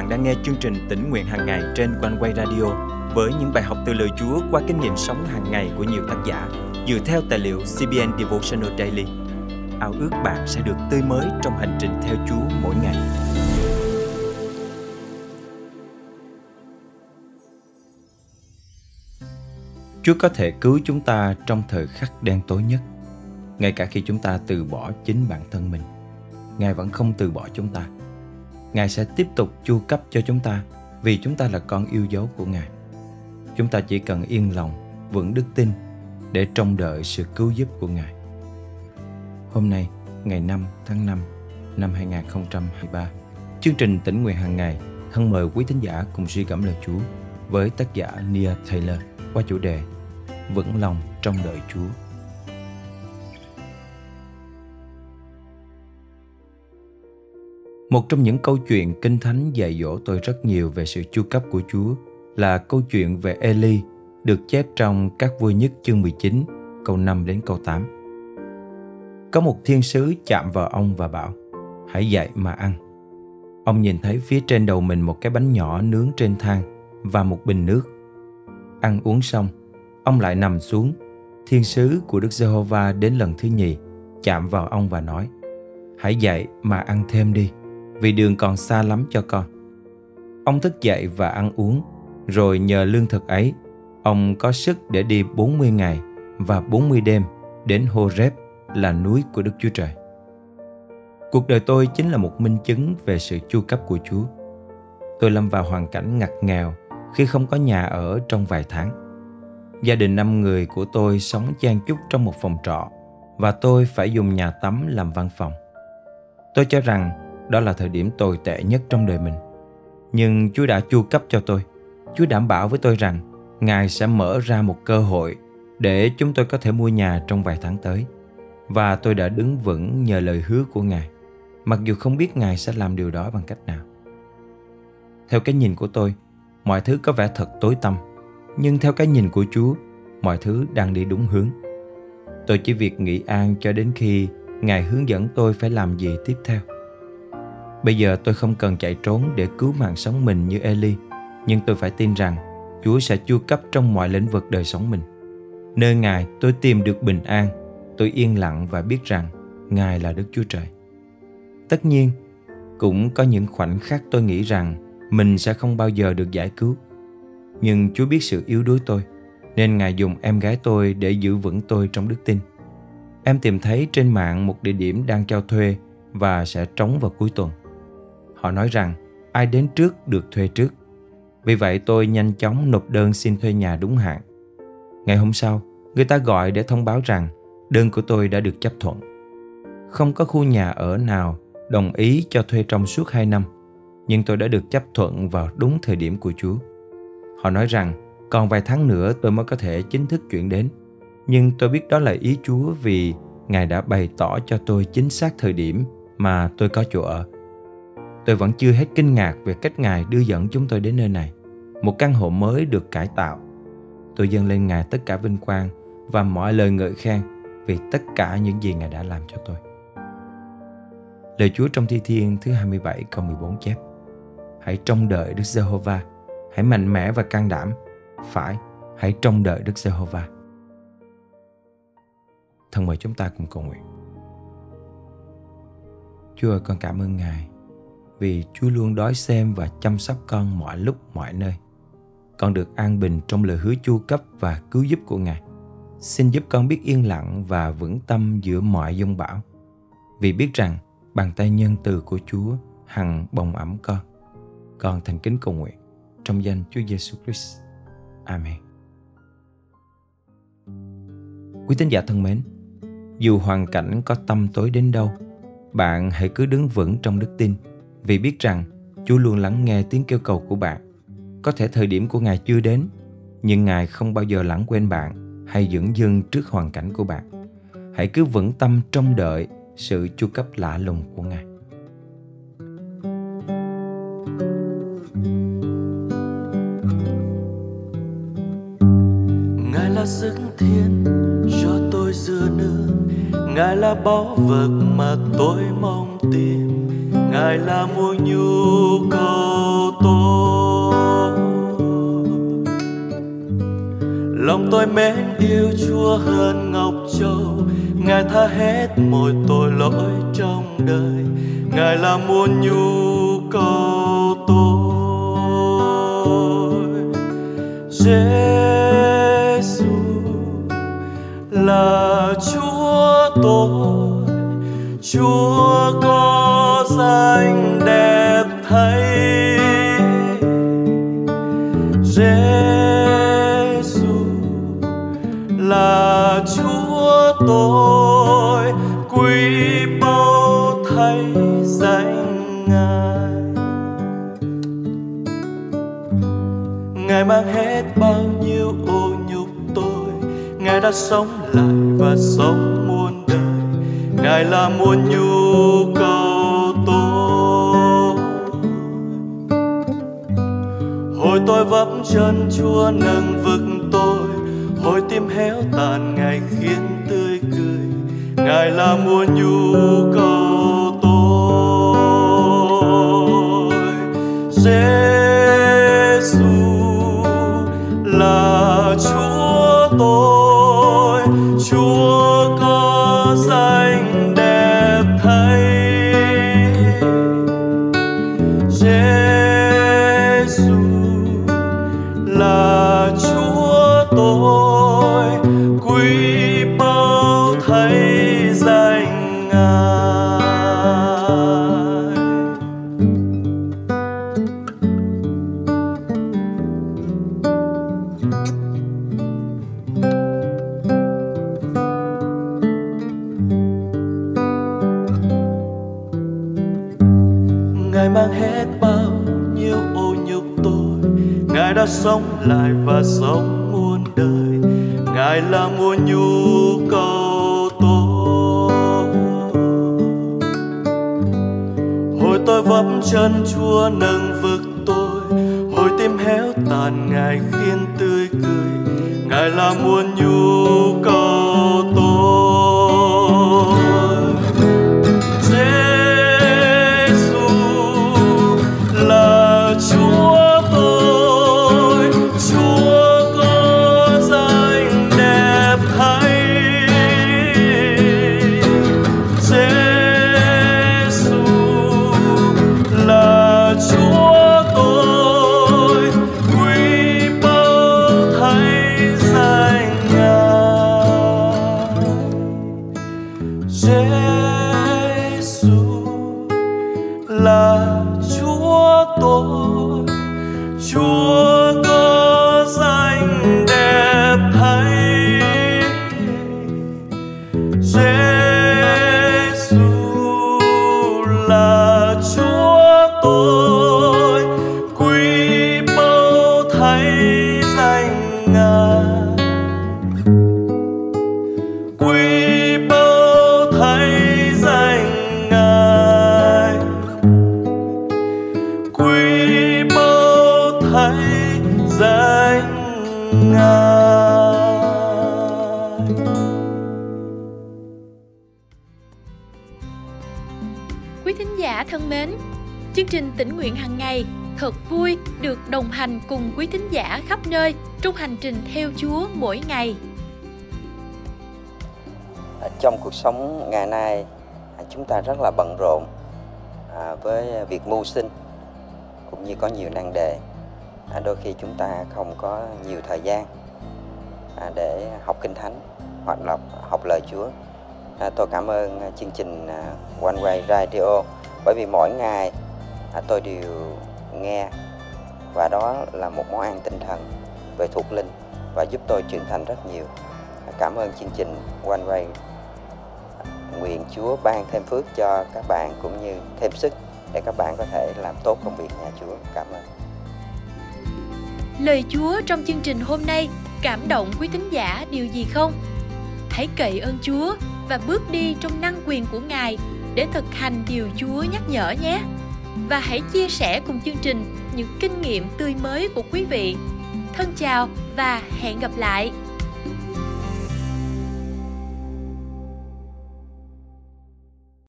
bạn đang nghe chương trình tỉnh nguyện hàng ngày trên quanh quay radio với những bài học từ lời Chúa qua kinh nghiệm sống hàng ngày của nhiều tác giả dựa theo tài liệu CBN Devotional Daily. Ao ước bạn sẽ được tươi mới trong hành trình theo Chúa mỗi ngày. Chúa có thể cứu chúng ta trong thời khắc đen tối nhất, ngay cả khi chúng ta từ bỏ chính bản thân mình. Ngài vẫn không từ bỏ chúng ta. Ngài sẽ tiếp tục chu cấp cho chúng ta vì chúng ta là con yêu dấu của Ngài. Chúng ta chỉ cần yên lòng, vững đức tin để trông đợi sự cứu giúp của Ngài. Hôm nay, ngày 5 tháng 5 năm 2023, chương trình tỉnh nguyện hàng ngày thân mời quý thính giả cùng suy gẫm lời Chúa với tác giả Nia Taylor qua chủ đề Vững lòng trong đợi Chúa. Một trong những câu chuyện kinh thánh dạy dỗ tôi rất nhiều về sự chu cấp của Chúa là câu chuyện về Eli được chép trong các vua nhất chương 19 câu 5 đến câu 8. Có một thiên sứ chạm vào ông và bảo Hãy dậy mà ăn. Ông nhìn thấy phía trên đầu mình một cái bánh nhỏ nướng trên than và một bình nước. Ăn uống xong, ông lại nằm xuống. Thiên sứ của Đức Giê-hô-va đến lần thứ nhì chạm vào ông và nói Hãy dậy mà ăn thêm đi, vì đường còn xa lắm cho con. Ông thức dậy và ăn uống rồi nhờ lương thực ấy, ông có sức để đi 40 ngày và 40 đêm đến Horeb là núi của Đức Chúa Trời. Cuộc đời tôi chính là một minh chứng về sự chu cấp của Chúa. Tôi lâm vào hoàn cảnh ngặt nghèo khi không có nhà ở trong vài tháng. Gia đình năm người của tôi sống chan chúc trong một phòng trọ và tôi phải dùng nhà tắm làm văn phòng. Tôi cho rằng đó là thời điểm tồi tệ nhất trong đời mình. Nhưng Chúa đã chu cấp cho tôi Chúa đảm bảo với tôi rằng Ngài sẽ mở ra một cơ hội để chúng tôi có thể mua nhà trong vài tháng tới. Và tôi đã đứng vững nhờ lời hứa của Ngài, mặc dù không biết Ngài sẽ làm điều đó bằng cách nào. Theo cái nhìn của tôi, mọi thứ có vẻ thật tối tăm, nhưng theo cái nhìn của Chúa, mọi thứ đang đi đúng hướng. Tôi chỉ việc nghĩ an cho đến khi Ngài hướng dẫn tôi phải làm gì tiếp theo. Bây giờ tôi không cần chạy trốn để cứu mạng sống mình như Eli, nhưng tôi phải tin rằng Chúa sẽ chu cấp trong mọi lĩnh vực đời sống mình. Nơi Ngài tôi tìm được bình an, tôi yên lặng và biết rằng Ngài là Đức Chúa Trời. Tất nhiên, cũng có những khoảnh khắc tôi nghĩ rằng mình sẽ không bao giờ được giải cứu. Nhưng Chúa biết sự yếu đuối tôi, nên Ngài dùng em gái tôi để giữ vững tôi trong đức tin. Em tìm thấy trên mạng một địa điểm đang cho thuê và sẽ trống vào cuối tuần. Họ nói rằng ai đến trước được thuê trước. Vì vậy tôi nhanh chóng nộp đơn xin thuê nhà đúng hạn. Ngày hôm sau, người ta gọi để thông báo rằng đơn của tôi đã được chấp thuận. Không có khu nhà ở nào đồng ý cho thuê trong suốt 2 năm, nhưng tôi đã được chấp thuận vào đúng thời điểm của Chúa. Họ nói rằng còn vài tháng nữa tôi mới có thể chính thức chuyển đến. Nhưng tôi biết đó là ý Chúa vì Ngài đã bày tỏ cho tôi chính xác thời điểm mà tôi có chỗ ở. Tôi vẫn chưa hết kinh ngạc về cách Ngài đưa dẫn chúng tôi đến nơi này. Một căn hộ mới được cải tạo. Tôi dâng lên Ngài tất cả vinh quang và mọi lời ngợi khen vì tất cả những gì Ngài đã làm cho tôi. Lời Chúa trong Thi Thiên thứ 27 câu 14 chép Hãy trông đợi Đức Giê-hô-va Hãy mạnh mẽ và can đảm Phải, hãy trông đợi Đức Giê-hô-va Thân mời chúng ta cùng cầu nguyện Chúa ơi con cảm ơn Ngài vì Chúa luôn đói xem và chăm sóc con mọi lúc mọi nơi. Con được an bình trong lời hứa chu cấp và cứu giúp của Ngài. Xin giúp con biết yên lặng và vững tâm giữa mọi dông bão. Vì biết rằng bàn tay nhân từ của Chúa hằng bồng ẩm con. Con thành kính cầu nguyện trong danh Chúa Giêsu Christ. Amen. Quý tín giả thân mến, dù hoàn cảnh có tâm tối đến đâu, bạn hãy cứ đứng vững trong đức tin vì biết rằng Chúa luôn lắng nghe tiếng kêu cầu của bạn. Có thể thời điểm của Ngài chưa đến, nhưng Ngài không bao giờ lãng quên bạn hay dưỡng dưng trước hoàn cảnh của bạn. Hãy cứ vững tâm trông đợi sự chu cấp lạ lùng của Ngài. Ngài là sức thiên cho tôi dựa nương Ngài là báu vật mà tôi mong tìm ngài là mối nhu cầu tôi lòng tôi mến yêu chúa hơn ngọc châu. Ngài tha hết mọi tội lỗi trong đời. Ngài là muôn nhu cầu. Tôi, quý báu thay danh Ngài. Ngài mang hết bao nhiêu ô nhục tôi, Ngài đã sống lại và sống muôn đời. Ngài là muôn nhu cầu tôi. Hồi tôi vấp chân Chúa nâng vực tôi, Hồi tim héo tàn Ngài khiến Ngài là muôn nhu cầu Ngài mang hết bao nhiêu ô nhục tôi. Ngài đã sống lại và sống muôn đời. Ngài là muôn nhu cầu tôi. Hồi tôi vấp chân Chúa nâng vực tôi. Hồi tim héo tàn Ngài khiến lại là muôn nhu cầu quý báu thay danh ngài quý báu thay danh ngài Quý thính giả thân mến, chương trình tỉnh nguyện hàng ngày thật vui được đồng hành cùng quý thính giả khắp nơi trong hành trình theo Chúa mỗi ngày. Trong cuộc sống ngày nay à, chúng ta rất là bận rộn à, với việc mưu sinh cũng như có nhiều nan đề. À, đôi khi chúng ta không có nhiều thời gian để học kinh thánh hoặc là học lời Chúa. Tôi cảm ơn chương trình One Way Radio bởi vì mỗi ngày tôi đều nghe và đó là một món ăn tinh thần về thuộc linh và giúp tôi trưởng thành rất nhiều. Cảm ơn chương trình One Way nguyện Chúa ban thêm phước cho các bạn cũng như thêm sức để các bạn có thể làm tốt công việc nhà Chúa. Cảm ơn. Lời Chúa trong chương trình hôm nay, cảm động quý thính giả điều gì không? Hãy cậy ơn Chúa và bước đi trong năng quyền của Ngài để thực hành điều Chúa nhắc nhở nhé. Và hãy chia sẻ cùng chương trình những kinh nghiệm tươi mới của quý vị. Thân chào và hẹn gặp lại.